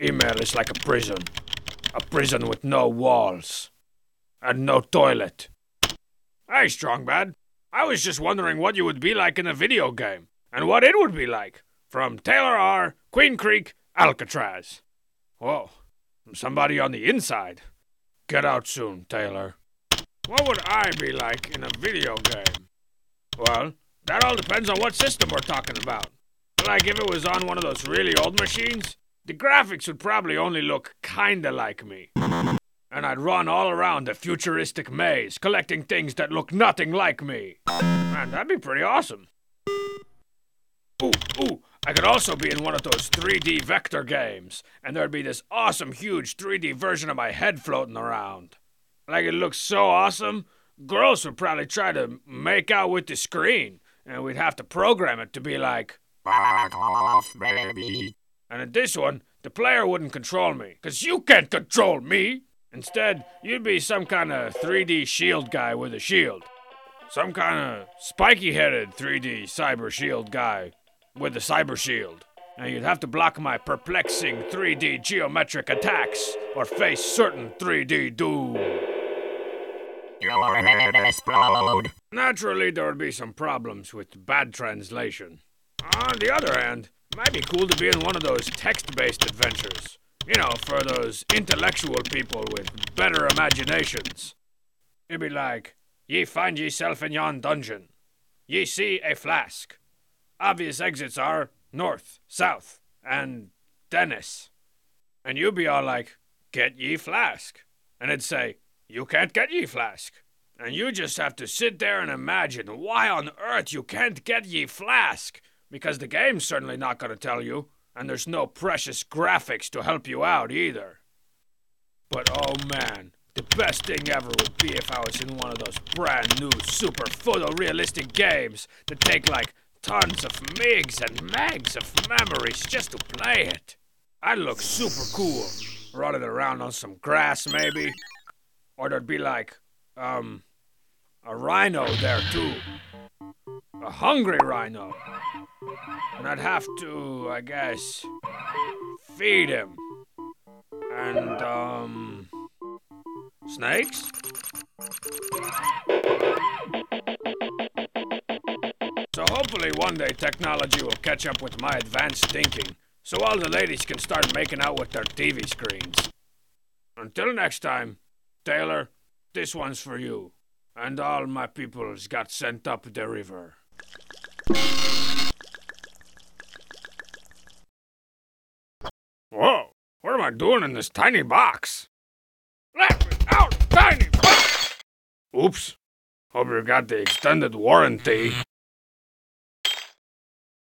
Email is like a prison. A prison with no walls. And no toilet. Hey, Strongbad. I was just wondering what you would be like in a video game. And what it would be like. From Taylor R., Queen Creek, Alcatraz. Whoa. Somebody on the inside. Get out soon, Taylor. What would I be like in a video game? Well, that all depends on what system we're talking about. Like if it was on one of those really old machines, the graphics would probably only look kinda like me. And I'd run all around the futuristic maze, collecting things that look nothing like me. Man, that'd be pretty awesome. Ooh, ooh, I could also be in one of those 3D vector games, and there'd be this awesome, huge 3D version of my head floating around. Like it looks so awesome, girls would probably try to make out with the screen, and we'd have to program it to be like, Back off, baby. And in this one, the player wouldn't control me, cause you can't control me! Instead, you'd be some kind of 3D shield guy with a shield. Some kind of spiky headed 3D cyber shield guy with a cyber shield. And you'd have to block my perplexing 3D geometric attacks or face certain 3D doom. Your head explode. Naturally, there would be some problems with bad translation. On the other hand, might be cool to be in one of those text based adventures. You know, for those intellectual people with better imaginations. It'd be like, ye find yourself in yon dungeon. Ye see a flask. Obvious exits are north, south, and Dennis. And you'd be all like, get ye flask. And it'd say, you can't get ye flask. And you just have to sit there and imagine why on earth you can't get ye flask. Because the game's certainly not going to tell you, and there's no precious graphics to help you out either. But oh man, the best thing ever would be if I was in one of those brand new super photorealistic games that take like tons of megs and megs of memories just to play it. I'd look super cool, running around on some grass maybe. Or there'd be like, um, a rhino there too. A hungry rhino. I'd have to, I guess, feed him. And, um, snakes? So hopefully one day technology will catch up with my advanced thinking, so all the ladies can start making out with their TV screens. Until next time, Taylor, this one's for you. And all my peoples got sent up the river. Whoa, what am I doing in this tiny box? Let me out, tiny box! Oops. Hope you got the extended warranty.